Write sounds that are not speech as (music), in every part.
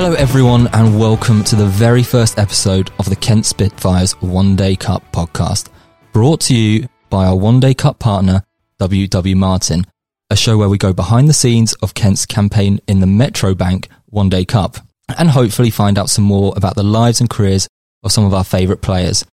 Hello, everyone, and welcome to the very first episode of the Kent Spitfires One Day Cup podcast, brought to you by our One Day Cup partner, WW Martin, a show where we go behind the scenes of Kent's campaign in the Metro Bank One Day Cup and hopefully find out some more about the lives and careers of some of our favourite players.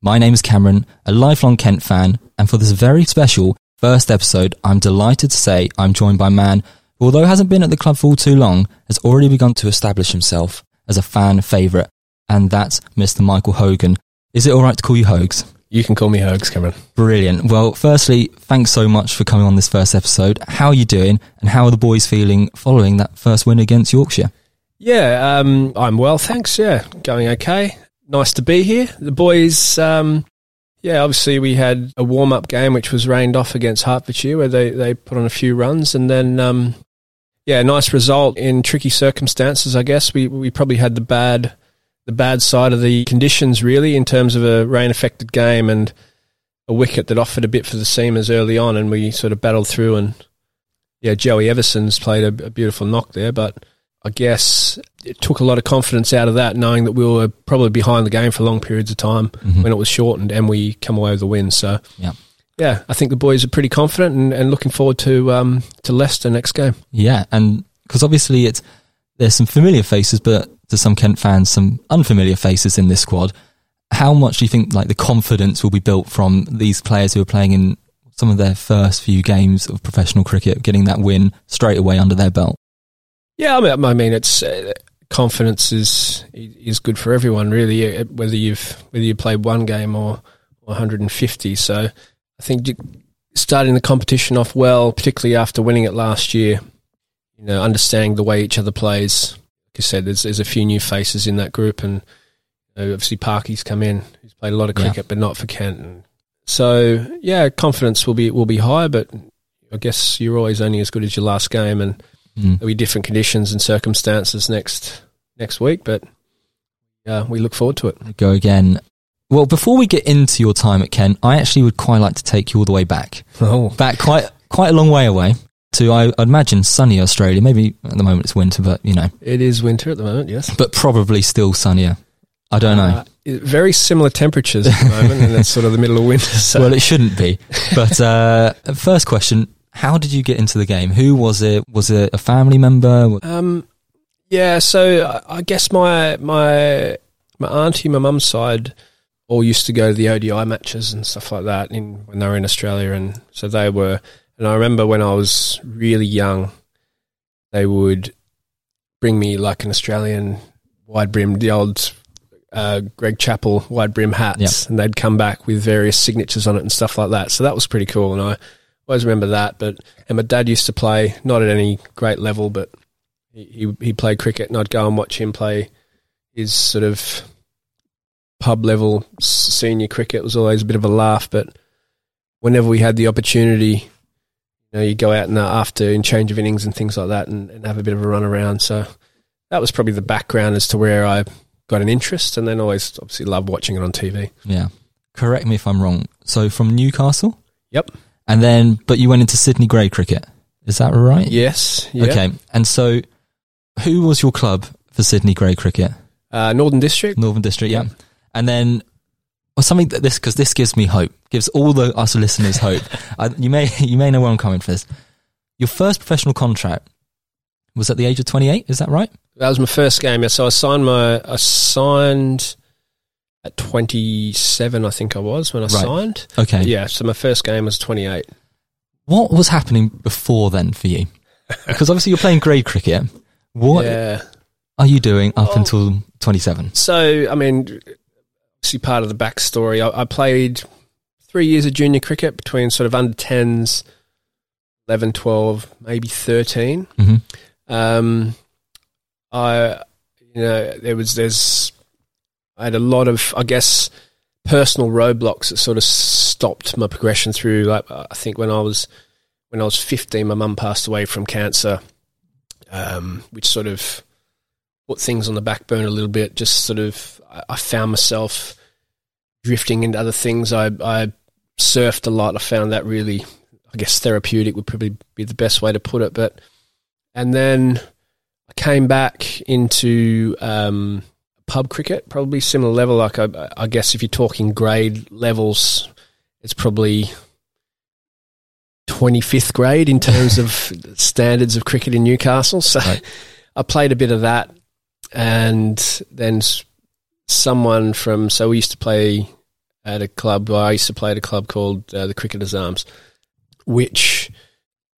My name is Cameron, a lifelong Kent fan, and for this very special first episode, I'm delighted to say I'm joined by a man who, although hasn't been at the club for all too long, has already begun to establish himself as a fan favourite, and that's Mr. Michael Hogan. Is it alright to call you Hogs? You can call me Hogs, Cameron. Brilliant. Well, firstly, thanks so much for coming on this first episode. How are you doing, and how are the boys feeling following that first win against Yorkshire? Yeah, um, I'm well, thanks. Yeah, going okay. Nice to be here. The boys, um, yeah, obviously we had a warm up game which was rained off against Hertfordshire where they, they put on a few runs and then, um, yeah, nice result in tricky circumstances. I guess we we probably had the bad the bad side of the conditions really in terms of a rain affected game and a wicket that offered a bit for the seamers early on, and we sort of battled through. And yeah, Joey Evison's played a, a beautiful knock there, but I guess it took a lot of confidence out of that, knowing that we were probably behind the game for long periods of time Mhm. when it was shortened, and we come away with the win. So Yeah. Yeah, I think the boys are pretty confident and, and looking forward to um, to Leicester next game. Yeah, and because obviously it's there's some familiar faces, but to some Kent fans, some unfamiliar faces in this squad. How much do you think like the confidence will be built from these players who are playing in some of their first few games of professional cricket, getting that win straight away under their belt? Yeah, I mean, I mean, it's uh, confidence is is good for everyone, really. uh, Whether you've whether you played one game or 150. So I think starting the competition off well, particularly after winning it last year, you know, understanding the way each other plays. Like I said, there's there's a few new faces in that group, and you know, obviously Parky's come in. He's played a lot of Yeah. cricket, but not for Kent. And so yeah, confidence will be will be high, but I guess you're always only as good as your last game, and Mm. there'll be different conditions and circumstances next next week, but yeah, we look forward to it. Go again. Well, before we get into your time at Kent, I actually would quite like to take you all the way back, Oh, back quite quite a long way away to I, I'd imagine sunny Australia. Maybe at the moment it's winter, but you know, it is winter at the moment. Yes, but probably still sunnier. I don't know. Uh, it- very similar temperatures at the moment, and it's sort of the middle of winter. So well, it shouldn't be. But uh, first question: How did you get into the game? Who was it? Was it a family member? Um, yeah, so I- I guess my my my auntie, my mum's side, all used to go to the ODI matches and stuff like that in when they were in Australia, and so they were. And I remember when I was really young, they would bring me like an Australian wide brim, the old uh, Greg Chappell wide brim hats, Yep. and they'd come back with various signatures on it and stuff like that. So that was pretty cool, and I always remember that. But and my dad used to play, not at any great level, but he he he played cricket, and I'd go and watch him play his sort of pub level senior cricket. Was always a bit of a laugh, but whenever we had the opportunity, you know, you go out and after in change of innings and things like that, and, and have a bit of a run around. So that was probably the background as to where I got an interest, and then always obviously loved watching it on TV. Yeah. Correct me if I'm wrong. So from Newcastle. Yep. And then, but you went into Sydney grade cricket. Is that right? Yes. Yeah. Okay. And so, who was your club for Sydney grade cricket? Uh, Northern District. Northern District. Yeah. Yeah. And then. or something that this because this gives me hope, gives all the us listeners hope. (laughs) I, you may you may know where I'm coming for this. Your first professional contract was at the age of 28. Is that right? That was my first game. Yeah, so I signed my I signed at 27, I think I was when I Right. signed. Okay. Yeah, so my first game was 28. What was happening before then for you? (laughs) Because obviously you're playing grade cricket. What Yeah. are you doing up Oh. until 27? So, I mean, obviously part of the backstory, I, I played three years of junior cricket between sort of under 10s, 11, 12, maybe 13. hmm Um, I, you know, there was, there's, I had a lot of, I guess, personal roadblocks that sort of stopped my progression through. Like, I think when I was, when I was 15, my mum passed away from cancer, um, which sort of put things on the back burner a little bit. Just sort of, I, found myself drifting into other things. I, I surfed a lot. I found that really, I guess, therapeutic would probably be the best way to put it. But, and then I came back into um, pub cricket, probably similar level. Like I, I guess if you're talking grade levels, it's probably 25th grade in terms of (laughs) standards of cricket in Newcastle. So Right. I played a bit of that, and then someone from so we used to play at a club. I used to play at a club called uh, the Cricketers Arms, which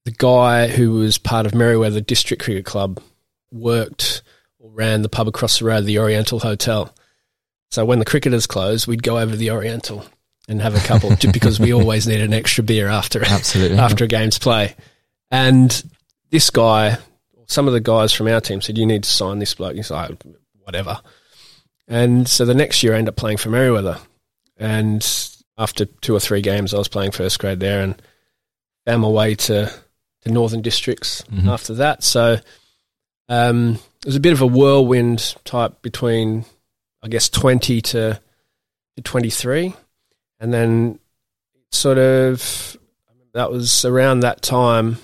the guy who was part of Merewether District Cricket Club worked or ran the pub across the road, the Oriental Hotel. So when the cricketers closed, we'd go over to the Oriental and have a couple, just because we always need an extra beer after Absolutely. after a game's play. And this guy, some of the guys from our team said, "You need to sign this bloke." He's like, "Whatever." And so the next year, I ended up playing for Merewether. And after two or three games, I was playing first grade there, and found my way to to Northern Districts Mhm. after that. So um, it was a bit of a whirlwind type between, I guess, twenty to to twenty three, and then sort of that was around that time.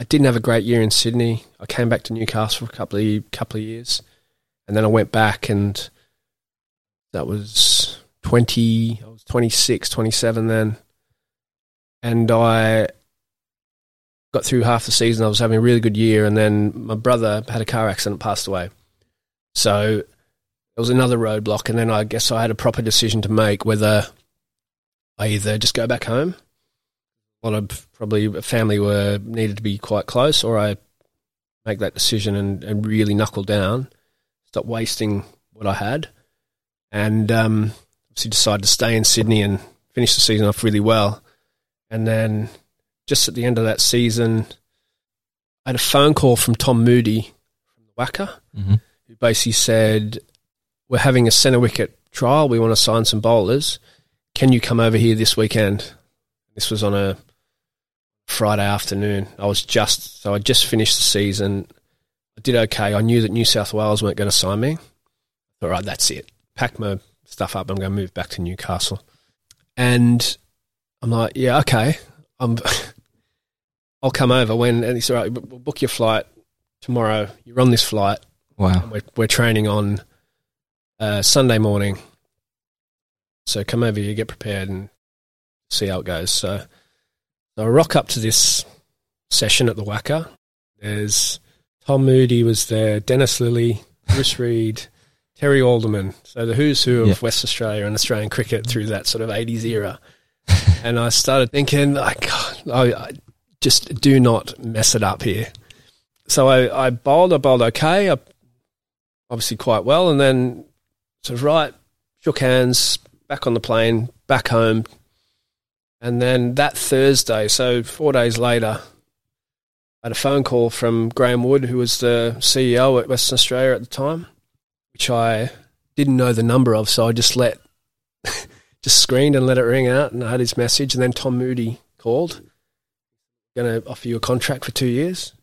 I didn't have a great year in Sydney. I came back to Newcastle for a couple of couple of years, and then I went back, and that was twenty. I was 26, 27 then, and I got through half the season. I was having a really good year, and then my brother had a car accident, passed away. So it was another roadblock, and then I guess I had a proper decision to make whether I either just go back home. A lot of probably family were needed to be quite close, or I make that decision and, and really knuckle down, stop wasting what I had, and um, obviously decided to stay in Sydney and finish the season off really well. And then just at the end of that season, I had a phone call from Tom Moody from the WACA hmm who basically said, We're having a centre wicket trial. We want to sign some bowlers. Can you come over here this weekend? This was on a Friday afternoon. I was just, so I just finished the season. I did okay. I knew that New South Wales weren't going to sign me. All right, that's it. Pack my stuff up. I'm going to move back to Newcastle. And I'm like, yeah, okay. I'm, (laughs) I'll come over when, and he said, all right, we'll book your flight tomorrow. You're on this flight. Wow. And we're, we're training on uh, Sunday morning. So come over here, get prepared, and see how it goes. So, so I rock up to this session at the WACA. There's Tom Moody was there, Dennis Lillee, Bruce (laughs) Reid, Terry Alderman. So the who's who of Yeah. West Australia and Australian cricket through that sort of 80s era. (laughs) and I started thinking, like, God, I, I just do not mess it up here. So I, I bowled, I bowled okay. I obviously quite well, and then sort of right, shook hands, back on the plane, back home, and then that Thursday, so four days later, I had a phone call from Graeme Wood, who was the CEO at Western Australia at the time, which I didn't know the number of, so I just let (laughs) just screened and let it ring out, and I had his message, and then Tom Moody called, going to offer you a contract for two years.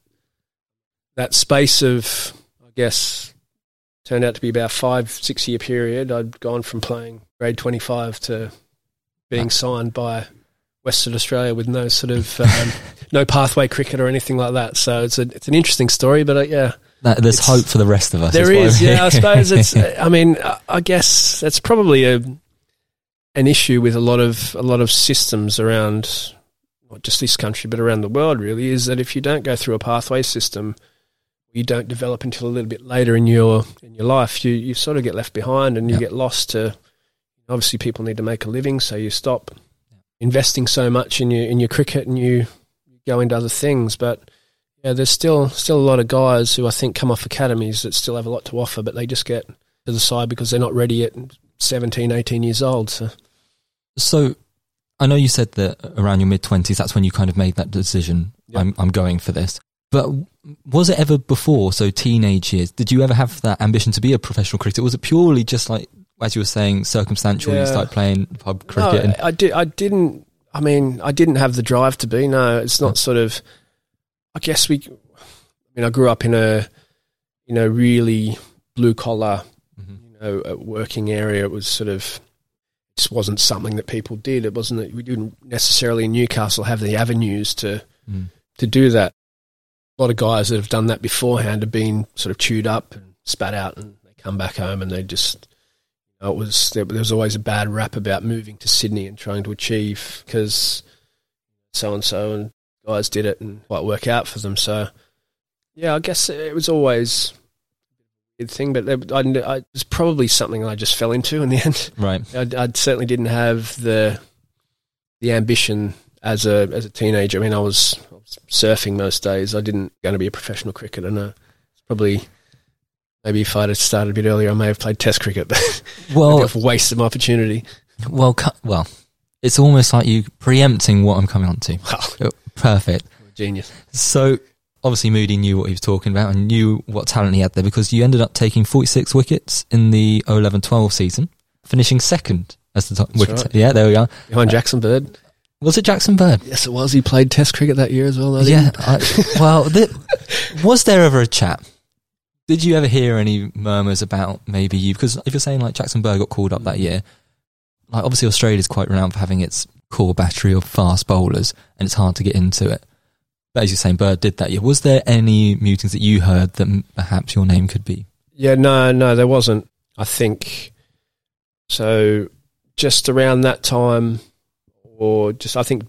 That space of, I guess, turned out to be about five, six year period. I'd gone from playing grade 25 to being ah. signed by Western Australia with no sort of, um, (laughs) no pathway cricket or anything like that. So it's a, it's an interesting story, but uh, yeah, That, there's hope for the rest of us. There is. Yeah, I suppose it's, (laughs) I mean, I- guess that's probably a, an issue with a lot of, a lot of systems around not just this country, but around the world really is that if you don't go through a pathway system, you don't develop until a little bit later in your in your life. You you sort of get left behind and you Yeah. get lost to. Obviously, people need to make a living, so you stop investing so much in your in your cricket and you go into other things. But yeah, there's still still a lot of guys who I think come off academies that still have a lot to offer, but they just get to the side because they're not ready at 17, 18 years old. So So, I know you said that around your mid twenties, that's when you kind of made that decision. Yeah. I'm I'm going for this. But was it ever before? So teenage years, did you ever have that ambition to be a professional cricketer? Was it purely just like, as you were saying, circumstantial? You start playing pub cricket. No, and, I did. I didn't. I mean, I didn't have the drive to be. No, it's not sort of. I guess we. I mean, I grew up in a, you know, really blue collar, Mhm. you know, working area. It was sort of. Just wasn't something that people did. It wasn't that we didn't necessarily in Newcastle have the avenues to Mm. to do that. a lot of guys that have done that beforehand have been sort of chewed up and spat out, and they come back home and they just. It was there, there was always a bad rap about moving to Sydney and trying to achieve because so and so and guys did it and quite work out for them. So yeah, I guess it was always a good thing, but I, I, it was probably something I just fell into in the (laughs) end. Right. I, I certainly didn't have the the ambition as a as a teenager. I mean, I was, I was surfing most days. I didn't going to be a professional cricketer. No, it's probably maybe if I'd have started a bit earlier, I may have played Test cricket. (laughs) But Well, I've wasted my opportunity. well, cu- well. It's almost like you preempting what I'm coming on to. Wow, Perfect. genius. So obviously Moody knew what he was talking about and knew what talent he had there because you ended up taking 46 wickets in the 011-12 season, finishing second as the top wicket. right. Yeah, there we are. Behind Jackson Bird. Uh, was it Jackson Bird? Yes, it was. He played Test cricket that year as well. Yeah. I, well, th- (laughs) was there ever a chat? Did you ever hear any murmurs about maybe you? Because if you're saying like Jackson Bird got called up that year, like obviously Australia is quite renowned for having its core battery of fast bowlers, and it's hard to get into it. But as you're saying, Bird did that year. Was there any mutings that you heard that perhaps your name could be? Yeah, no, no, there wasn't. I think so. Just around that time, or just I think,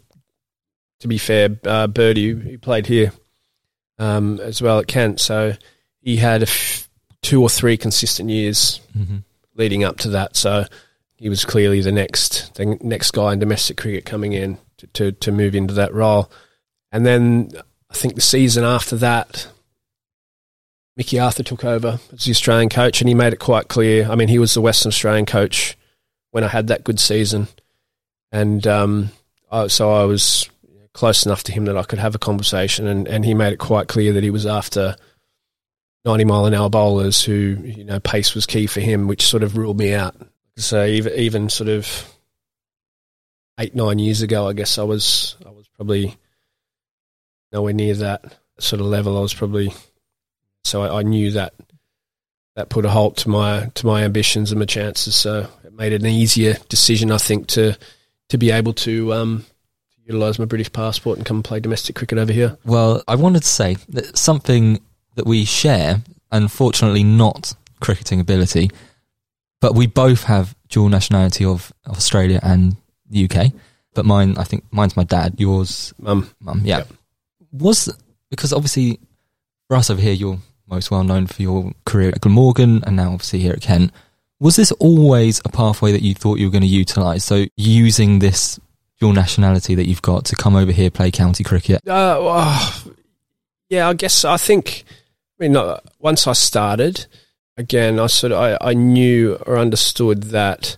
to be fair, uh, Birdie who played here um, as well at Kent, so he had a f- two or three consistent years Mm-hmm. leading up to that. So he was clearly the next the next guy in domestic cricket coming in to, to, to move into that role. And then I think the season after that, Mickey Arthur took over as the Australian coach, and he made it quite clear. I mean, he was the Western Australian coach when I had that good season, and um, I, so I was close enough to him that I could have a conversation, and, and he made it quite clear that he was after 90 mile an hour bowlers who, you know, pace was key for him, which sort of ruled me out. So even, even sort of eight, nine years ago, I guess I was, I was probably nowhere near that sort of level. I was probably, so I, I knew that that put a halt to my, to my ambitions and my chances. So it made it an easier decision, I think, to, to be able to, um, utilise my British passport and come play domestic cricket over here. Well, I wanted to say that something that we share, unfortunately not cricketing ability, but we both have dual nationality of, of Australia and the UK. But mine, I think mine's my dad, yours, mum. mum. Yeah. Yep. Was, because obviously for us over here, you're most well known for your career at Glamorgan and now obviously here at Kent. Was this always a pathway that you thought you were going to utilise? So using this dual nationality that you've got to come over here, play county cricket. Uh, well, yeah, I guess I think. I mean, once I started, again, I sort of I, I knew or understood that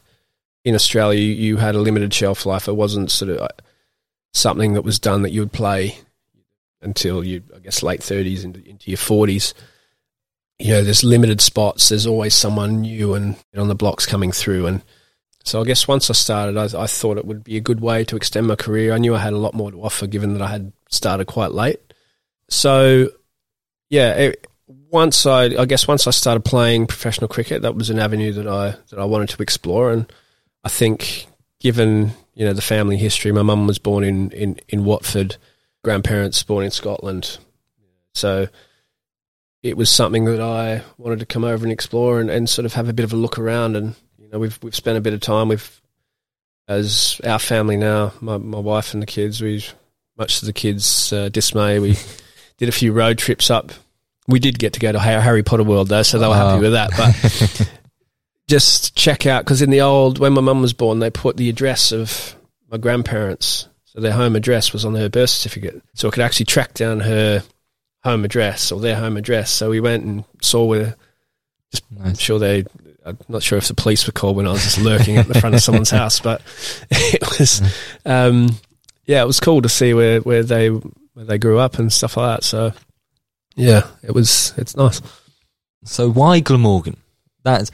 in Australia you, you had a limited shelf life. It wasn't sort of uh, something that was done that you would play until you, I guess, late thirties into, into your forties. You know, there's limited spots. There's always someone new and on the blocks coming through, and so I guess once I started, I, I thought it would be a good way to extend my career. I knew I had a lot more to offer, given that I had started quite late. So, yeah, it, once I, I guess once I started playing professional cricket, that was an avenue that I that I wanted to explore, and I think, given you know the family history, my mum was born in in in Watford, grandparents born in Scotland, so it was something that I wanted to come over and explore and, and sort of have a bit of a look around. And you know, we've we've spent a bit of time with as our family now, my my wife and the kids. We much to the kids' uh, dismay, we (laughs) did a few road trips up. We did get to go to Harry Potter World though, so they were happy with that. But (laughs) just check out because in the old when my mum was born, they put the address of my grandparents. So their home address was on her birth certificate, so I could actually track down her home address or their home address. So we went and saw where. I'm sure they. I'm not sure if the police were called when I was just lurking at the front of someone's house, but (laughs) it was, um, yeah, it was cool to see where, where they where they grew up and stuff like that. So, yeah, it was it's nice. So why Glamorgan? That's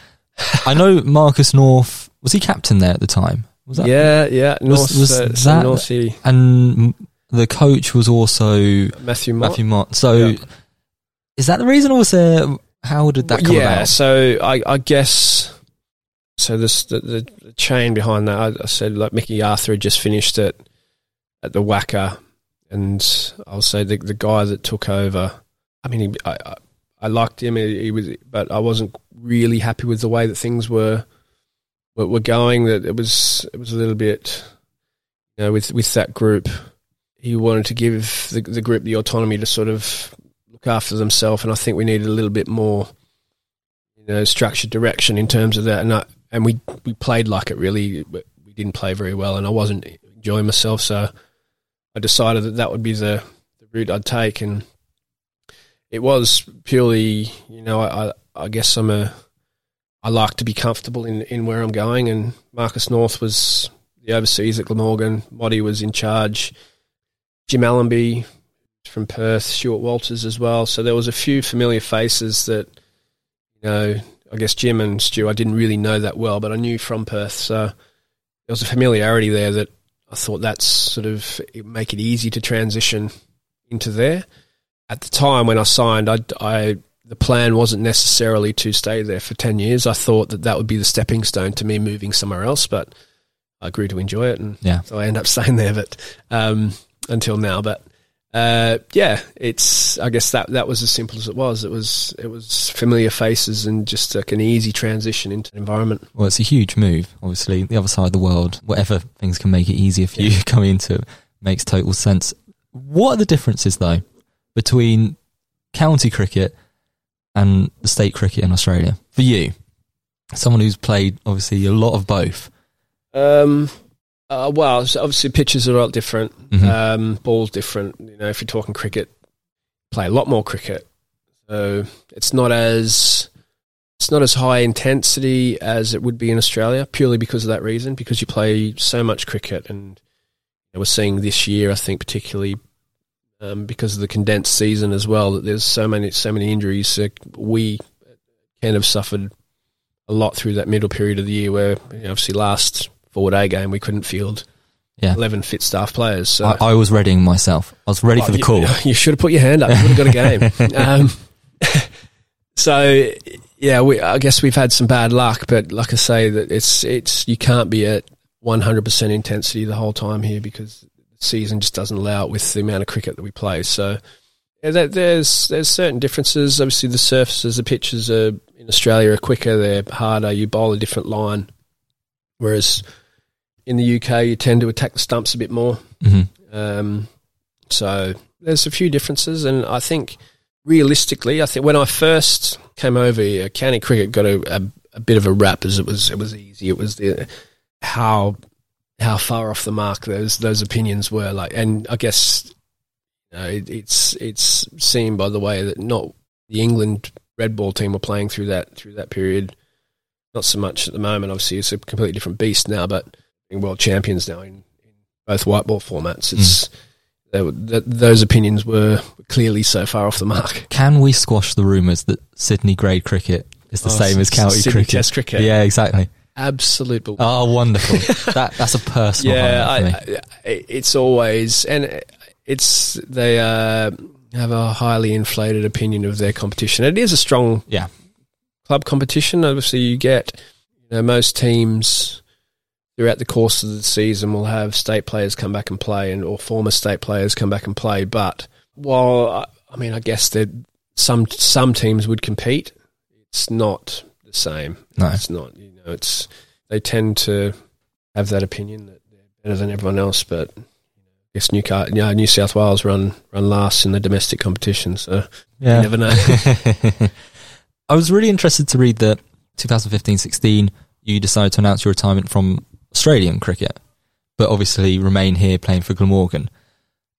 I know Marcus North was he captain there at the time? Was that yeah, yeah. North, was uh, that- North City, and the coach was also Matthew Mott. Matthew Mott. So Yeah. is that the reason, or was there? How did that come yeah, about? so I, I guess so. This the, the, the chain behind that. I, I said like Mickey Arthur had just finished it at the WACA, and I'll say the the guy that took over I mean, he, I, I, I liked him. He, he was, but I wasn't really happy with the way that things were were, going. That it was it was a little bit, you know, with with that group. He wanted to give the, the group the autonomy to sort of look after themselves, and I think we needed a little bit more, you know, structured direction in terms of that. And I, and we we played like it really, we didn't play very well, and I wasn't enjoying myself. So I decided that that would be the, the route I'd take, and it was purely, you know, I, I guess I'm a, I like to be comfortable in, in where I'm going, and Marcus North was the overseas at Glamorgan. Motty was in charge. Jim Allenby from Perth, Stewart Walters as well. So there was a few familiar faces that, you know, I guess Jim and Stu I didn't really know that well, but I knew from Perth. So there was a familiarity there that I thought that's sort of make it easy to transition into there at the time when I signed, I, I the plan wasn't necessarily to stay there for 10 years. I thought that that would be the stepping stone to me moving somewhere else, but I grew to enjoy it. And yeah. so I end up (laughs) staying there, but, um, until now, but, uh, yeah, it's, I guess that, that was as simple as it was. It was, it was familiar faces and just like an easy transition into an environment. Well, it's a huge move. Obviously, the other side of the world, whatever things can make it easier for yeah. you (laughs) coming into it makes total sense. What are the differences though between county cricket and the state cricket in Australia? For you, someone who's played obviously a lot of both. Um, uh, well, obviously pitches are a lot different. Mm-hmm. Um, balls different. You know, if you're talking cricket, play a lot more cricket. So it's not as it's not as high intensity as it would be in Australia, purely because of that reason. Because you play so much cricket, and we're seeing this year, I think, particularly um, because of the condensed season as well. That there's so many so many injuries. Uh, we kind of suffered a lot through that middle period of the year, where you know, obviously last four day game we couldn't field yeah. 11 fit staff players. So. I, I, was readying myself. I was ready for the call. You, (laughs) you, should have put your hand up. You would have got a game. (laughs) um, (laughs) so, yeah, we, I guess we've had some bad luck, but like I say, that it's it's you can't be at 100% intensity the whole time here because season just doesn't allow it with the amount of cricket that we play. So yeah, there's there's certain differences. Obviously, the surfaces, the pitches are in Australia are quicker, they're harder. You bowl a different line, whereas in the UK you tend to attack the stumps a bit more. Mm-hmm. Um, so there's a few differences, and I think realistically, I think when I first came over here, county cricket got a, a, a bit of a rap as it was it was easy. It was the how how far off the mark those those opinions were. Like, and I guess you know, it, it's it's seen by the way that not the England red ball team were playing through that through that period. Not so much at the moment. Obviously, it's a completely different beast now. But being world champions now in, in both white ball formats, it's. Mm. They, those opinions were clearly so far off the mark. Can we squash the rumours that Sydney grade cricket is the oh, same as county Sydney cricket? Test cricket. Yeah, exactly absolute Oh, wonderful! (laughs) that that's a personal. yeah, I, I, it's always and it's they uh, have a highly inflated opinion of their competition. It is a strong yeah club competition. Obviously, you get you know most teams throughout the course of the season will have state players come back and play, and or former state players come back and play. But while I mean, I guess that some some teams would compete, it's not the same. No, it's not. You know, it's they tend to have that opinion that they're better than everyone else, but I guess Newcastle, you know, New South Wales run run last in the domestic competition, so yeah. you never know. (laughs) I was really interested to read that 2015-16 you decided to announce your retirement from Australian cricket, but obviously remain here playing for Glamorgan.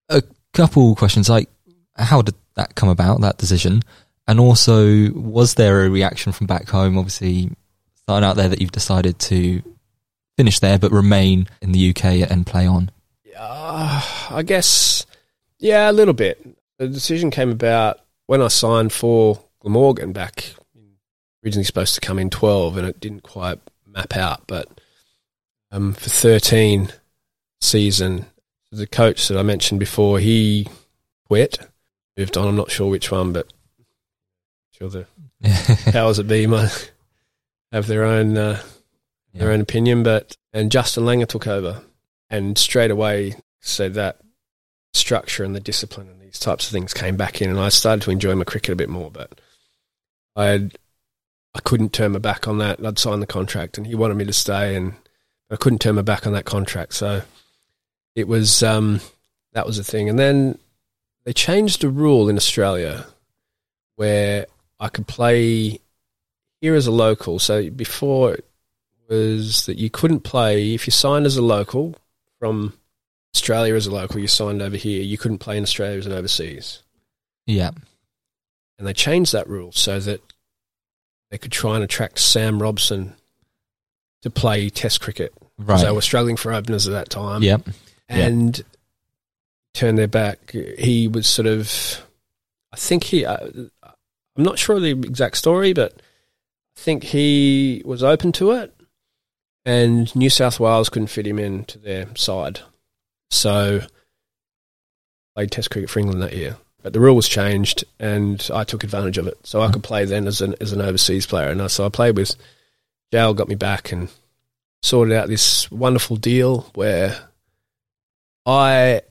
A couple questions like how did that come about, that decision? And also, was there a reaction from back home? Obviously, starting out there that you've decided to finish there but remain in the UK and play on? Uh, I guess, yeah, a little bit. The decision came about when I signed for Glamorgan back, originally supposed to come in 12 and it didn't quite map out. But um, for 13 season, the coach that I mentioned before, he quit, moved on. I'm not sure which one, but sure the powers that be might have their own uh, yeah. their own opinion. But and Justin Langer took over, and straight away said that structure and the discipline and these types of things came back in, and I started to enjoy my cricket a bit more. But I had, I couldn't turn my back on that. I'd signed the contract, and he wanted me to stay, and I couldn't turn my back on that contract. So it was um, that was the thing. And then they changed a rule in Australia where I could play here as a local. So before it was that you couldn't play if you signed as a local from Australia as a local, you signed over here. You couldn't play in Australia as an overseas. Yeah. And they changed that rule so that they could try and attract Sam Robson to play Test cricket. Right. So they were struggling for openers at that time. Yep. And turned their back. He was sort of, I think he, uh, I'm not sure the exact story, but I think he was open to it. And New South Wales couldn't fit him into their side. So played Test cricket for England that year. But the rule was changed, and I took advantage of it. So I could play then as an as an overseas player, and so I played with JL, got me back, and sorted out this wonderful deal where I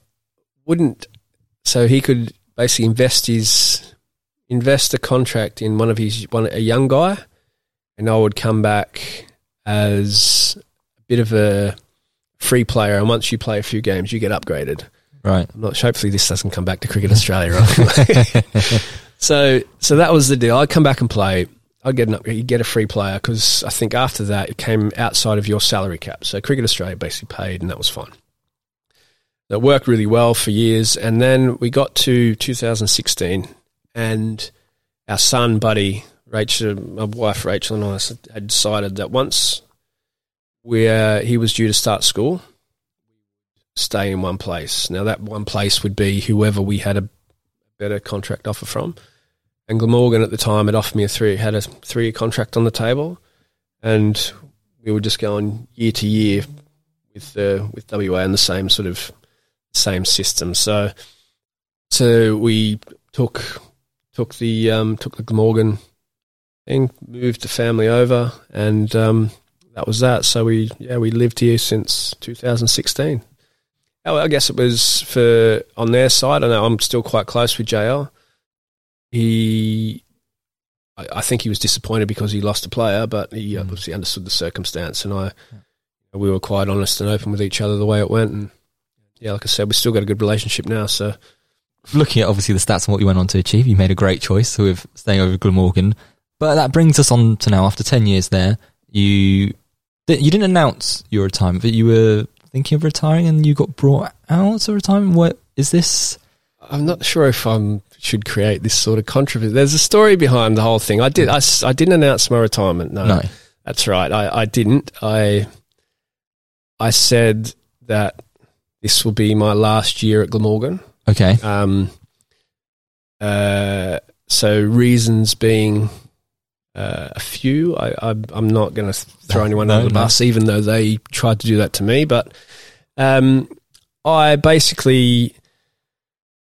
wouldn't. So he could basically invest his invest a contract in one of his one a young guy, and I would come back as a bit of a free player. And once you play a few games, you get upgraded. Right. I'm not. Hopefully, this doesn't come back to Cricket Australia. Right? (laughs) so, so that was the deal. I'd come back and play. I'd get an upgrade. You get a free player because I think after that it came outside of your salary cap. So Cricket Australia basically paid, and that was fine. That worked really well for years, and then we got to 2016, and our son, Buddy, Rachel, my wife Rachel, and I had decided that once we uh, he was due to start school, stay in one place. Now that one place would be whoever we had a better contract offer from. And Glamorgan at the time had offered me a three had a three year contract on the table, and we were just going year to year with the with WA and the same sort of same system. So so we took took the um, took the Glamorgan thing, moved the family over, and um, that was that. So we yeah we lived here since 2016. Oh, I guess it was for on their side. I know I'm still quite close with JL. He, I, I think he was disappointed because he lost a player, but he mm. obviously understood the circumstance, and I, we were quite honest and open with each other the way it went. And yeah, like I said, we still got a good relationship now. So, looking at obviously the stats and what you went on to achieve, you made a great choice with staying over Glamorgan. But that brings us on to now. After ten years there, you you didn't announce your retirement, but you were thinking of retiring, and you got brought out of retirement. What is this? I'm not sure if I should create this sort of controversy. There's a story behind the whole thing. I did. I, I didn't announce my retirement. No, no. that's right. I, I didn't. I I said that this will be my last year at Glamorgan. Okay. Um. Uh. So reasons being. Uh, a few. I, I, am not going to throw anyone no, under the no. bus, even though they tried to do that to me. But um, I basically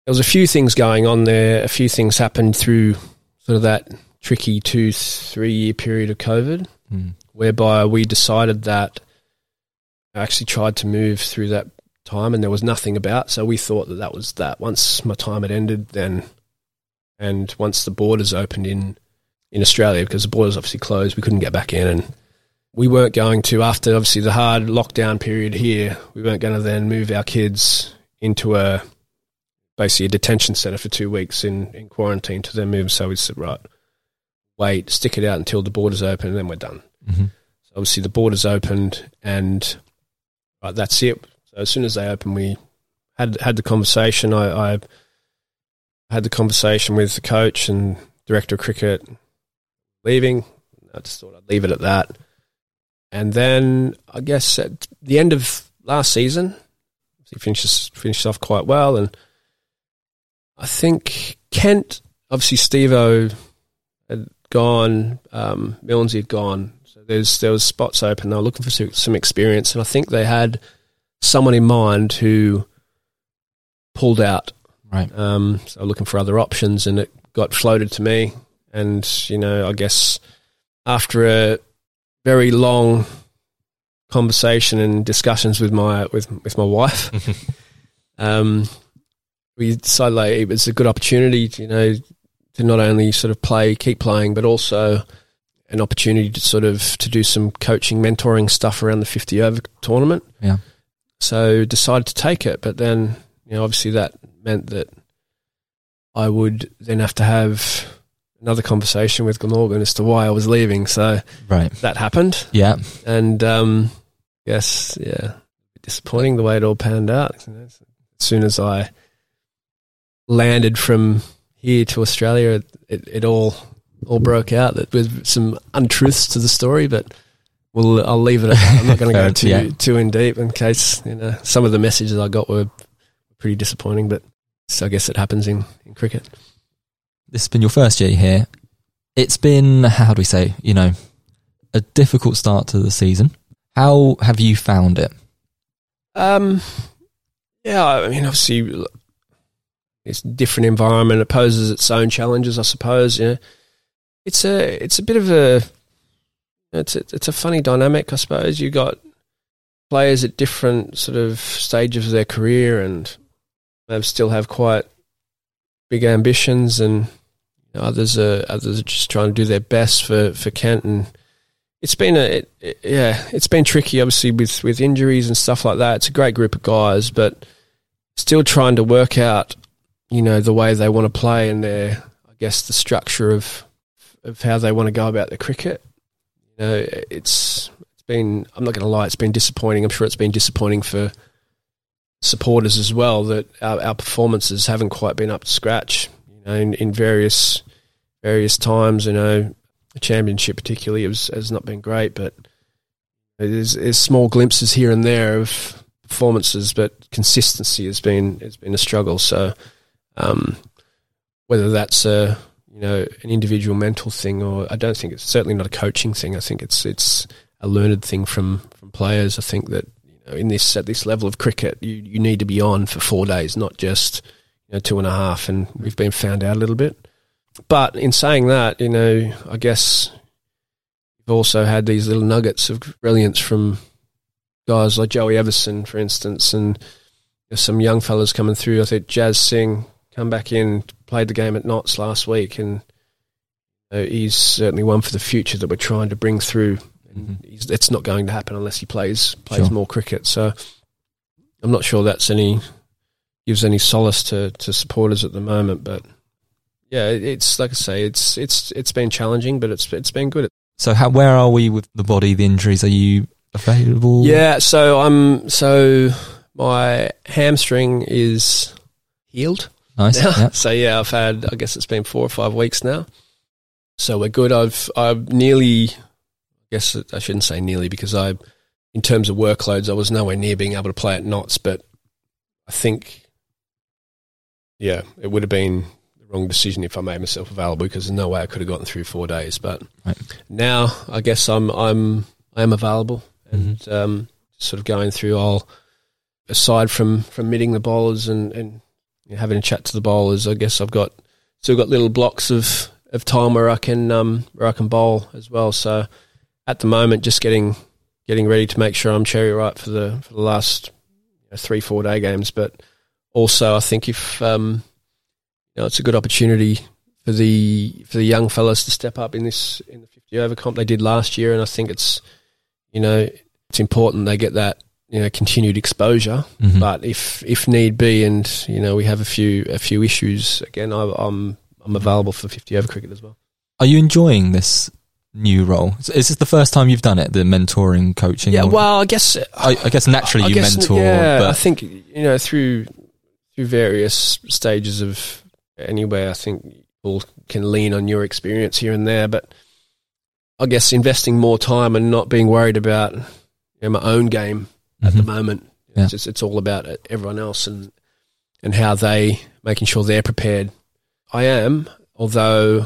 there was a few things going on there. A few things happened through sort of that tricky two, three year period of COVID, mm. whereby we decided that I actually tried to move through that time and there was nothing about. So we thought that that was that. Once my time had ended, then, and once the borders opened in, in Australia, because the borders obviously closed, we couldn't get back in and we weren't going to, after obviously the hard lockdown period here, we weren't going to then move our kids into a basically a detention center for two weeks in, in quarantine to then move. So we said, right, wait, stick it out until the borders open, and then we're done. Mm-hmm. So obviously the borders opened, and right, that's it. So as soon as they opened, we had had the conversation. I, I had the conversation with the coach and director of cricket leaving. I just thought I'd leave it at that. And then I guess at the end of last season, he finishes finished off quite well, and I think Kent, obviously Steve O had gone, um, Millsy had gone. So there's there was spots open. They were looking for some experience, and I think they had someone in mind who pulled out. Right. Um, so looking for other options, and it got floated to me. And you know, I guess after a very long conversation and discussions with my with with my wife, (laughs) um, we decided like it was a good opportunity, to, you know, to not only sort of play, keep playing, but also an opportunity to sort of to do some coaching, mentoring stuff around the 50 over tournament. Yeah. So decided to take it, but then you know obviously that meant that I would then have to have another conversation with Glamorgan as to why I was leaving. So Right. that happened, Yeah. and um, yes, yeah, disappointing the way it all panned out. As soon as I landed from here to Australia, it, it all all broke out. That with some untruths to the story, but we'll I'll leave it. At, I'm not going (laughs) to go too yeah. too in deep in case you know some of the messages I got were pretty disappointing. But so I guess it happens in, in cricket. This has been your first year here. It's been, how do we say, you know, a difficult start to the season. How have you found it? Um, yeah, I mean, obviously, it's a different environment. It poses its own challenges, I suppose. Yeah, it's a it's a bit of a it's a, it's a funny dynamic, I suppose. You got players at different sort of stages of their career, and they still have quite big ambitions, and others are others are just trying to do their best for for Kent and it's been a it, it- yeah, it's been tricky obviously with with injuries and stuff like that. It's a great group of guys, but still trying to work out, you know, the way they want to play and their I guess the structure of of how they want to go about the cricket. Know, it's it's been I'm not going to lie, it's been disappointing. I'm sure it's been disappointing for supporters as well that our, our performances haven't quite been up to scratch. You know, in, in various various times, you know, the championship particularly was, has not been great, but there's, there's small glimpses here and there of performances, but consistency has been has been a struggle. So, um, whether that's a you know an individual mental thing, or I don't think it's certainly not a coaching thing. I think it's it's a learned thing from from players. I think that you know, in this at this level of cricket, you you need to be on for four days, not just you know two and a half. And we've been found out a little bit. But in saying that, you know, I guess you've also had these little nuggets of brilliance from guys like Joey Evison, for instance, and there's some young fellas coming through. I think Jazz Singh come back in, played the game at Notts last week, and uh, he's certainly one for the future that we're trying to bring through. And he's, it's not going to happen unless he plays plays Sure. more cricket. So I'm not sure that's any gives any solace to, to supporters at the moment, but yeah, it's like I say, it's it's it's been challenging, but it's it's been good. So, how, where are we with the body, the injuries? Are you available? Yeah, so I'm so my hamstring is healed Nice. now. So yeah, I've had I guess it's been four or five weeks now. So we're good. I've I've nearly I guess I shouldn't say nearly because I in terms of workloads I was nowhere near being able to play at Notts, but I think yeah, it would have been the wrong decision if I made myself available because there's no way I could have gotten through four days. But Right. now I guess I'm I'm I am available and um, sort of going through. I'll aside from from meeting the bowlers and and having a chat to the bowlers, I guess I've got still got little blocks of of time where I can um where I can bowl as well. So at the moment, just getting getting ready to make sure I'm cherry ripe for the for the last you know, three four day games, but also I think if um you know it's a good opportunity for the for the young fellas to step up in this in the 50 over comp they did last year, and I think it's you know it's important they get that you know continued exposure. Mhm. But if if need be, and you know we have a few a few issues again, I, I'm I'm available for 50 over cricket as well. Are you enjoying this new role? Is is this the first time you've done it, the mentoring, coaching? Yeah, or- well, I guess I, I guess naturally I you guess, mentor, Yeah, I think you know through through various stages of anywhere. I think people can lean on your experience here and there, but I guess investing more time and not being worried about you know, my own game at the Mhm. moment. Yeah. It's just it's all about everyone else and and how they making sure they're prepared. I am, although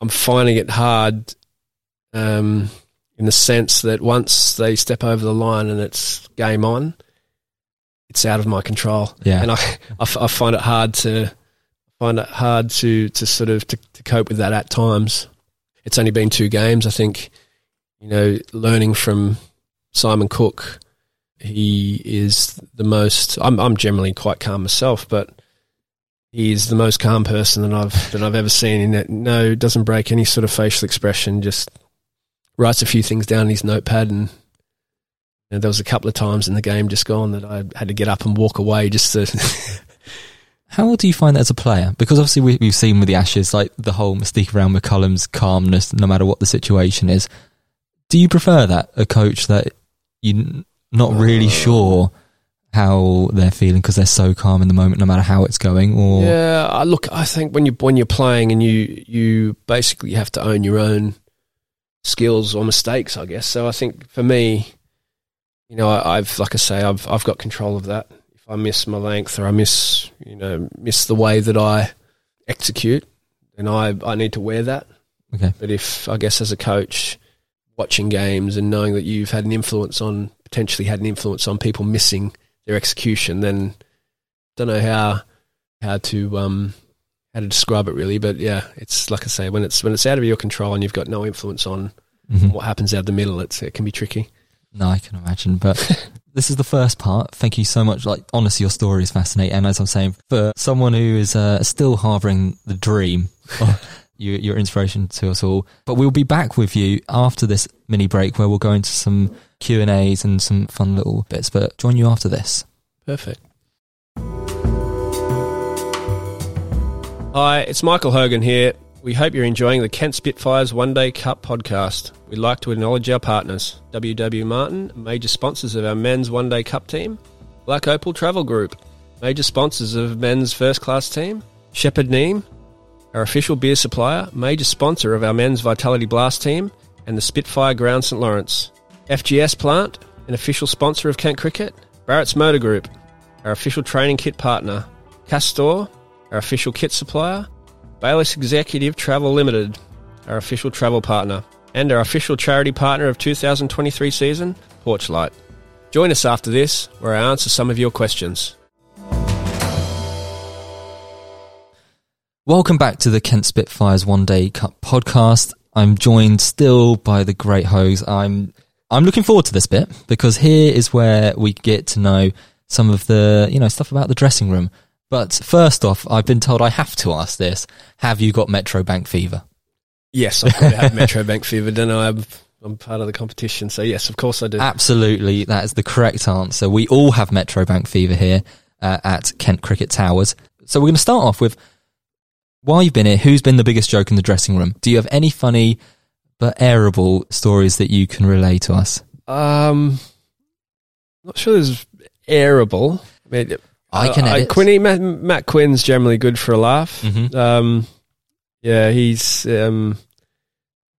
I'm finding it hard um, in the sense that once they step over the line and it's game on, it's out of my control, yeah, and I, (laughs) I, f- I find it hard to find it hard to to sort of to, to cope with that at times. It's only been two games, I think. You know, learning from Simon Cook, he is the most. I'm I'm generally quite calm myself, but he is the most calm person that I've that I've ever seen. In that, no, doesn't break any sort of facial expression. Just writes a few things down in his notepad, and you know, there was a couple of times in the game just gone that I had to get up and walk away just to. (laughs) How do you find that as a player? Because obviously we, we've seen with the Ashes, like the whole mystique around McCullum's calmness, no matter what the situation is. Do you prefer that a coach that you're not really Uh, sure how they're feeling because they're so calm in the moment, no matter how it's going? Or Yeah, I look, I think when you when you're playing and you you basically have to own your own skills or mistakes, I guess. So I think for me, you know, I, I've like I say, I've I've got control of that. If I miss my length or I miss you know miss the way that I execute, then I I need to wear that. okay, But if I guess as a coach, watching games and knowing that you've had an influence on potentially had an influence on people missing their execution, then don't know how how to um how to describe it really. But yeah, it's like I say, when it's when it's out of your control and you've got no influence on Mhm. what happens out the middle, it's it can be tricky. no, I can imagine. But (laughs) this is the first part. Thank you so much. Like honestly, your story is fascinating. And as I'm saying, for someone who is uh, still harboring the dream. (laughs) you, your inspiration to us all. But we'll be back with you after this mini break where we'll go into some Q and A's and some fun little bits. But join you after this. Perfect. Hi, it's Michael Hogan here. We hope you're enjoying the Kent Spitfires One Day Cup podcast. We'd like to acknowledge our partners WW Martin, major sponsors of our men's One Day Cup team, Black Opal Travel Group, major sponsors of men's first class team, Shepherd Neame, our official beer supplier, major sponsor of our men's Vitality Blast team, and the Spitfire Ground St Lawrence. FGS Plant, an official sponsor of Kent Cricket, Barrett's Motor Group, our official training kit partner, Castore, our official kit supplier, Bayliss Executive Travel Limited, our official travel partner, and our official charity partner of 2023 season, Porchlight. Join us after this, where I answer some of your questions. Welcome back to the Kent Spitfires One Day Cup podcast. I'm joined still by the great host. I'm I'm looking forward to this bit because here is where we get to know some of the you know stuff about the dressing room. But first off, I've been told I have to ask this: Have you got Metro Bank fever? Yes, I've have Metro Bank fever, don't I? I'm, I'm part of the competition, so yes, of course I do. Absolutely, that is the correct answer. We all have Metro Bank fever here uh, at Kent Cricket Towers. So we're going to start off with while you've been here, who's been the biggest joke in the dressing room? Do you have any funny but airable stories that you can relay to us? Um, not sure there's airable. I mean, I can uh, edit. Quinny, Matt, Matt Quinn's generally good for a laugh. Mhm. Um, yeah, he's. Um,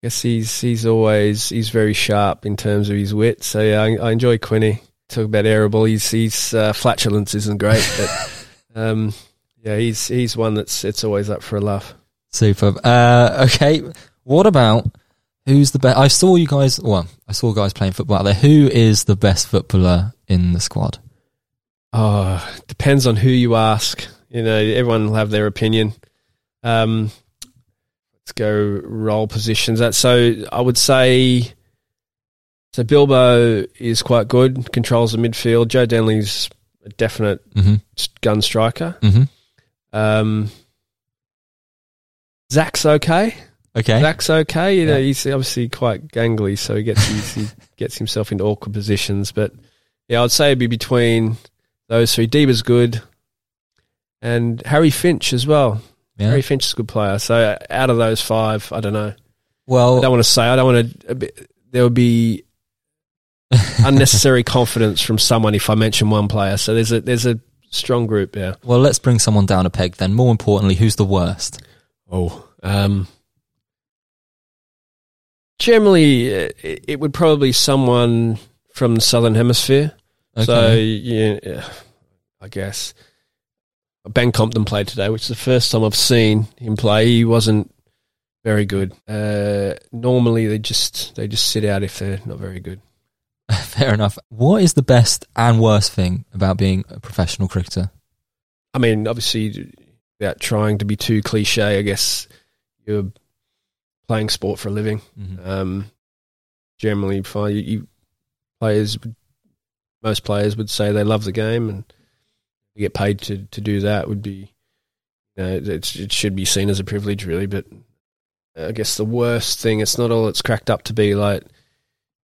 I guess he's he's always he's very sharp in terms of his wit. So yeah, I, I enjoy Quinny. Talk about airable. He's he's uh, flatulence isn't great, but (laughs) um, yeah, he's he's one that's it's always up for a laugh. Superb. Uh, okay, what about who's the best? I saw you guys. Well, I saw guys playing football out there. Who is the best footballer in the squad? Oh, depends on who you ask. You know, everyone will have their opinion. Um, let's go role positions. That so I would say. So Bilbo is quite good, controls the midfield. Joe Denley's a definite hmm gun striker. hmm Um, Zach's okay. Okay. Zach's okay. You know, Yeah. he's obviously quite gangly, so he gets he gets himself into awkward positions. But yeah, I'd say it'd be between those three. Deeba's good, and Harry Finch as well. Yeah. Harry Finch is a good player. So uh, out of those five, I don't know. Well, I don't want to say. I don't want to. There would be (laughs) unnecessary confidence from someone if I mention one player. So there's a there's a strong group. Yeah. well, let's bring someone down a peg then. More importantly, who's the worst? Oh, um, generally, uh, it, would probably be someone from the southern hemisphere. Okay. So, yeah, yeah, I guess Ben Compton played today, which is the first time I've seen him play. He wasn't very good. Uh, normally, they just they just sit out if they're not very good. (laughs) Fair enough. What is the best and worst thing about being a professional cricketer? I mean, obviously, without trying to be too cliche, I guess you're playing sport for a living. Mhm. Um, generally, fine. You, you players, would- most players would say they love the game, and to get paid to to do that would be you know, it, it should be seen as a privilege, really. But I guess the worst thing, it's not all it's cracked up to be. Like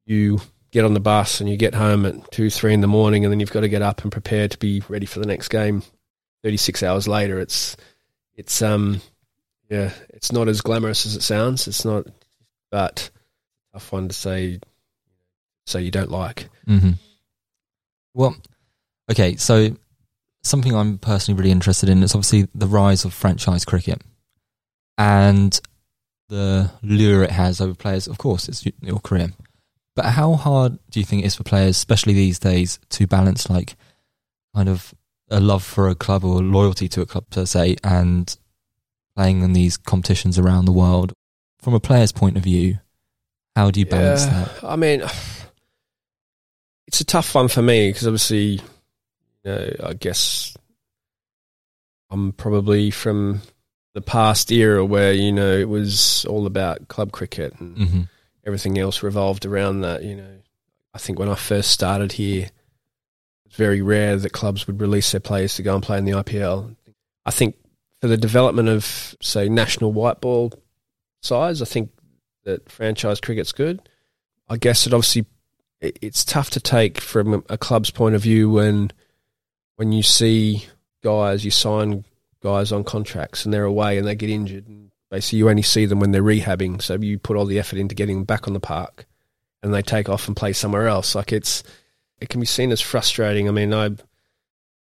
you get on the bus and you get home at two, three in the morning, and then you've got to get up and prepare to be ready for the next game. Thirty six hours later, it's it's um yeah, it's not as glamorous as it sounds. It's not, but tough one to say. Say you don't like. Mm-hmm. Well, okay, so something I'm personally really interested in is obviously the rise of franchise cricket and the lure it has over players. Of course, it's your career. But how hard do you think it is for players, especially these days, to balance like kind of a love for a club or loyalty to a club per se and playing in these competitions around the world? From a player's point of view, how do you balance yeah, that? I mean, it's a tough one for me because obviously, you know, I guess I'm probably from the past era where you know it was all about club cricket and Mm-hmm. everything else revolved around that. You know, I think when I first started here, it's very rare that clubs would release their players to go and play in the IPL. I think for the development of say national white ball size, I think that franchise cricket's good. I guess it obviously it's tough to take from a club's point of view when when you see guys you sign guys on contracts and they're away and they get injured. And basically you only see them when they're rehabbing. So you put all the effort into getting them back on the park and they take off and play somewhere else like it's it can be seen as frustrating. I mean i you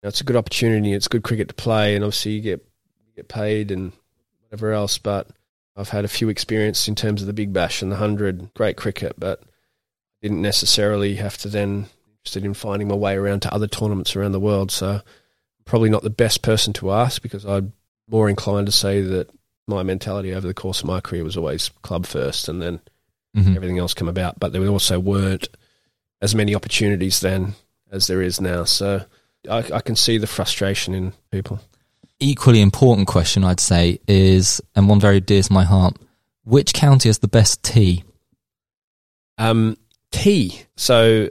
know, it's a good opportunity. It's good cricket to play. And obviously you get get paid and whatever else but i've had a few experience in terms of the big bash and the 100 great cricket but didn't necessarily have to then interested in finding my way around to other tournaments around the world so probably not the best person to ask because I'm more inclined to say that my mentality over the course of my career was always club first and then Mhm. everything else come about. But there also weren't as many opportunities then as there is now. So I, I can see the frustration in people. Equally important question, I'd say, is, and one very dear to my heart, which county has the best tea? Um, tea. So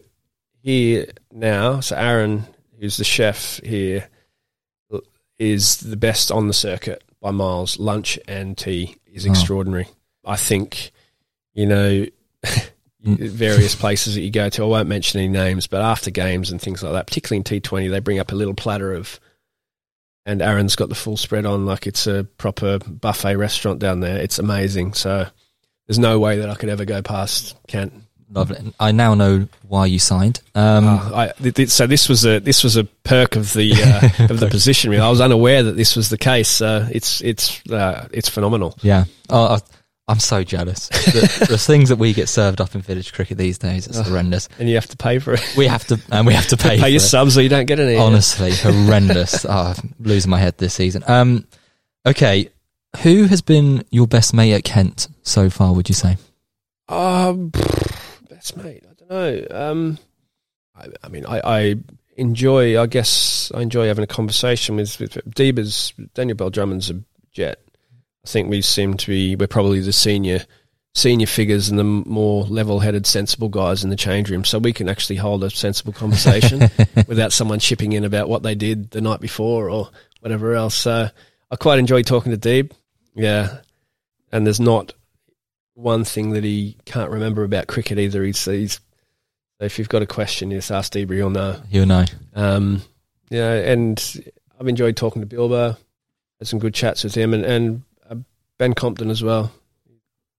here now, so Aaron, who's the chef here, is the best on the circuit by miles. Lunch and tea is Oh. extraordinary. I think, you know, (laughs) various places that you go to, I won't mention any names, but after games and things like that, particularly in T20, they bring up a little platter of, and Aaron's got the full spread on like it's a proper buffet restaurant down there. It's amazing. So there's no way that I could ever go past Kent. Lovely. I now know why you signed. Um, Uh, I, th- th- so this was a this was a perk of the uh, (laughs) of the position. Really. I was unaware that this was the case. Uh, it's it's uh, it's phenomenal. Yeah. Oh, I- I'm so jealous. The, the (laughs) things that we get served up in village cricket these days, it's Ugh. horrendous. And you have to pay for it. We have to, and we have to (laughs) pay, Pay your it. subs, or you don't get any. Honestly, (laughs) horrendous. oh, I'm losing my head this season. Um, okay. Who has been your best mate at Kent so far, would you say? Um, best mate. I don't know. Um, I, I mean, I, I enjoy. I guess I enjoy having a conversation with with Deebers. Daniel Bell Drummond's a jet. I think we seem to be. We're probably the senior senior figures and the more level-headed, sensible guys in the change room, so we can actually hold a sensible conversation (laughs) without someone chipping in about what they did the night before or whatever else. So I quite enjoy talking to Deeb. Yeah, and there's not one thing that he can't remember about cricket either. He's, he's if you've got a question, just ask Deeber, he'll know. You'll know. Um, yeah, and I've enjoyed talking to Bilbo. Had some good chats with him, and, and Ben Compton as well.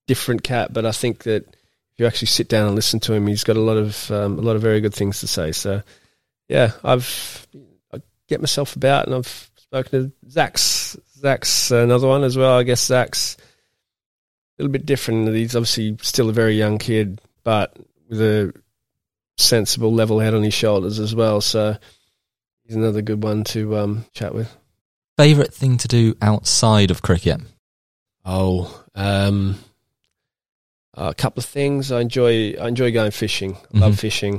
Different cat, but I think that if you actually sit down and listen to him, he's got a lot of um, a lot of very good things to say. So, yeah, I've I get myself about, and I've spoken to Zach's Zach's another one as well. I guess Zach's a little bit different. He's obviously still a very young kid, but with a sensible level head on his shoulders as well. So he's another good one to um, chat with. Favorite thing to do outside of cricket? Oh, um, a couple of things. I enjoy. I enjoy going fishing. I love Mhm. fishing,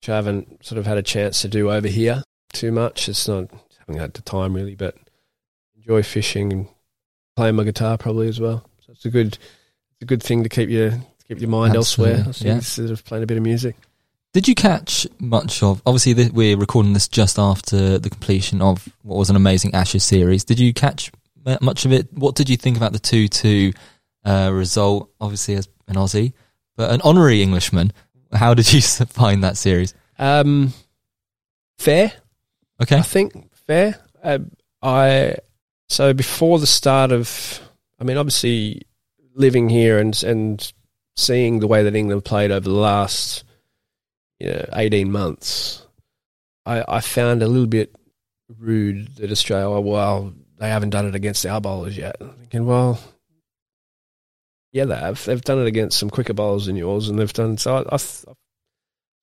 which I haven't sort of had a chance to do over here too much. It's not haven't had the time really, but enjoy fishing and playing my guitar probably as well. So it's a good, it's a good thing to keep your keep your mind elsewhere. Absolutely, I think yeah. instead of playing a bit of music. Did you catch much of? Obviously, th- we're recording this just after the completion of what was an amazing Ashes series. Did you catch much of it? What did you think about the two-two uh, result? Obviously, as an Aussie, but an honorary Englishman. How did you (laughs) find that series? Um, fair, Okay, I think fair. Uh, I so before the start of, I mean, obviously living here and and seeing the way that England played over the last, you know, eighteen months, I, I found a little bit rude that Australia, well, they haven't done it against our bowlers yet. I'm thinking, well, yeah, they have. They've done it against some quicker bowlers than yours, and they've done so. I, I, I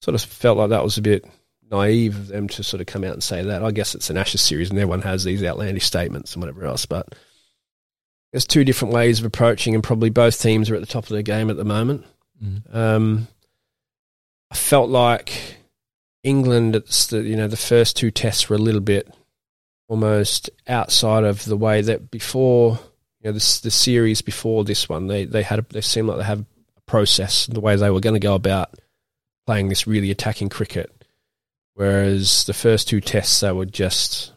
sort of felt like that was a bit naive of them to sort of come out and say that. I guess it's an Ashes series and everyone has these outlandish statements and whatever else, but there's two different ways of approaching, and probably both teams are at the top of their game at the moment. Mhm. Um, I felt like England, it's the, you know, the first two tests were a little bit almost outside of the way that before, you know, the, the series before this one, they they had a, they seemed like they have a process, the way they were going to go about playing this really attacking cricket. Whereas the first two tests, they were just,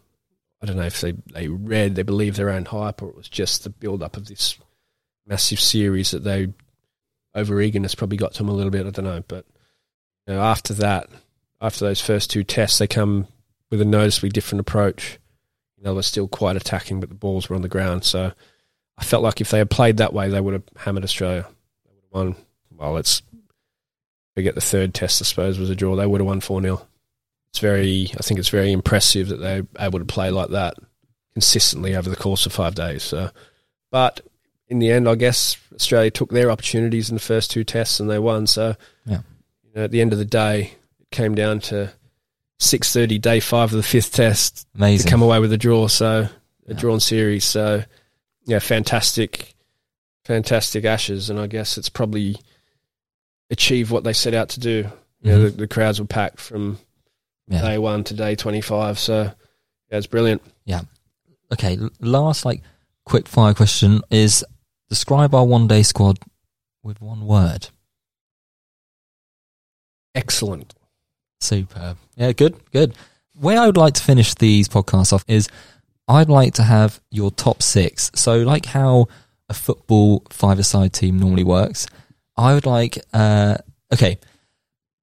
I don't know if they, they read, they believed their own hype, or it was just the build up of this massive series that they, over eagerness probably got to them a little bit. I don't know. But you know, after that, after those first two tests, they come with a noticeably different approach. You know, they were still quite attacking, but the balls were on the ground. So I felt like if they had played that way, they would have hammered Australia. They would have won. Well, let's forget the third test, I suppose, was a draw. They would have won 4 0 it's very I think it's very impressive that they're able to play like that consistently over the course of five days. So, but in the end, I guess Australia took their opportunities in the first two tests and they won. So, Yeah. you know, at the end of the day, it came down to six thirty, day five of the fifth test, to amazing. come away with a draw. So, a Yeah. drawn series. So, yeah, fantastic, fantastic Ashes, and I guess it's probably achieved what they set out to do. You know, Mhm. the, the crowds were packed from Yeah. day one to day 25. So, yeah, it's brilliant. Yeah. Okay, last like quick fire question is describe our one day squad with one word. Excellent. Superb. Yeah, good, good. Way I would like to finish these podcasts off is I'd like to have your top six. So, like how a football five-a-side team normally works, I would like. Uh, okay,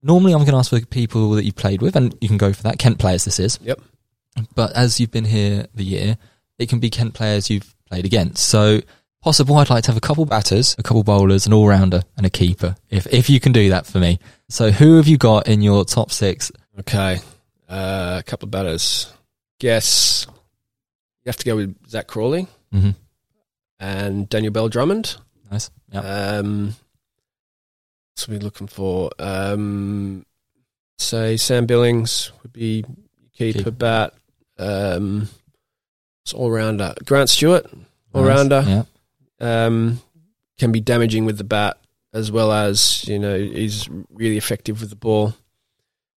normally I'm going to ask for people that you've played with, and you can go for that. Kent players, this is. Yep. But as you've been here the year, it can be Kent players you've played against. So, possible, I'd like to have a couple batters, a couple bowlers, an all-rounder, and a keeper. If if you can do that for me. So, who have you got in your top six Okay. Uh, a couple of batters. Guess you have to go with Zach Crawley Mm-hmm. and Daniel Bell Drummond. Nice. Yeah. Um, what's we looking for? Um, say Sam Billings would be keeper Keeper. bat. Um, it's all rounder. Grant Stewart, all rounder. Yeah. Um, can be damaging with the bat as well as you know he's really effective with the ball.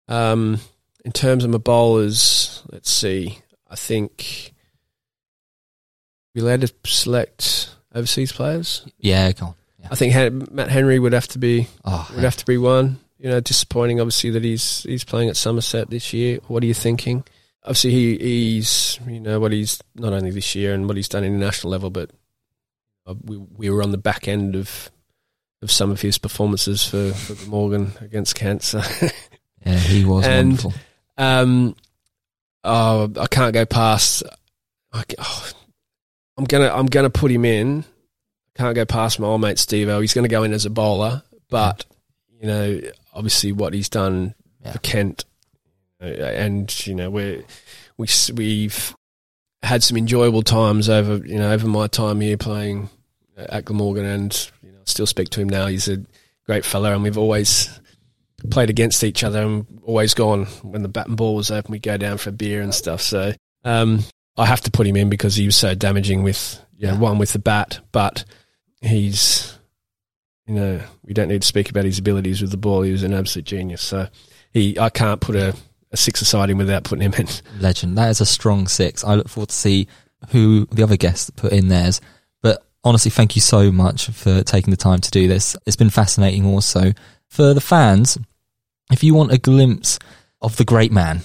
Um, in terms of my bowlers, let's see. I think we allowed to select overseas players. Yeah. Go on. Yeah. I think Matt Henry would have to be Oh, would have to be one. You know, disappointing obviously that he's he's playing at Somerset this year. What are you thinking? Obviously, he, he's you know what he's not only this year and what he's done international level, but we we were on the back end of of some of his performances for, for Morgan against cancer. Yeah, he was (laughs) And- wonderful. um, oh, I can't go past. I, oh, I'm gonna I'm gonna put him in. Can't go past my old mate Stevo. He's going to go in as a bowler, but you know, obviously what he's done Yeah. for Kent, uh, and you know, we're we we've had some enjoyable times over you know over my time here playing at Glamorgan, and you know, still speak to him now. He's a great fellow, and we've always played against each other and always gone when the bat and ball was open. We go down for a beer and stuff. So um, I have to put him in because he was so damaging with you know, one with the bat, but he's you know we don't need to speak about his abilities with the ball. He was an absolute genius. So he I can't put a, a six aside him without putting him in. Legend. That is a strong six. I look forward to see who the other guests put in theirs. Honestly, thank you so much for taking the time to do this. It's been fascinating also. For the fans, if you want a glimpse of the great man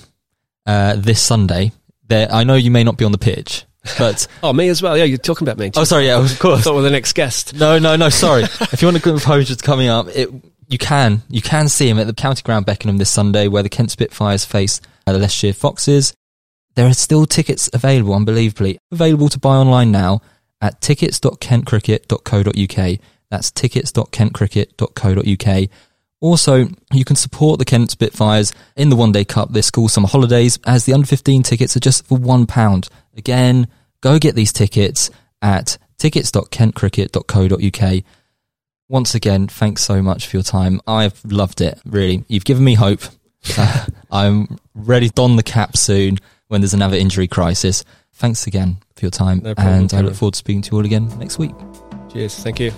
uh, this Sunday, there I know you may not be on the pitch, but (laughs) Oh, me as well. Yeah, you're talking about me. oh, sorry, yeah, of course. I thought we were the next guest. No, no, no. Sorry. if you want a glimpse of Hoges coming up, it you can you can see him at the County Ground Beckenham this Sunday, where the Kent Spitfires face uh, the Leicestershire Foxes. There are still tickets available, unbelievably available to buy online now at tickets.kentcricket.co.uk. That's tickets.kentcricket.co.uk. Also, you can support the Kent Spitfires in the One Day Cup this school summer holidays as the under 15 tickets are just for £1. Again, go get these tickets at tickets.kentcricket.co.uk. Once again, thanks so much for your time. I've loved it, really. You've given me hope. (laughs) I'm ready to don the cap soon when there's another injury crisis. Thanks again for your time, No problem, and I look forward to speaking to you all again next week. Cheers. Thank you.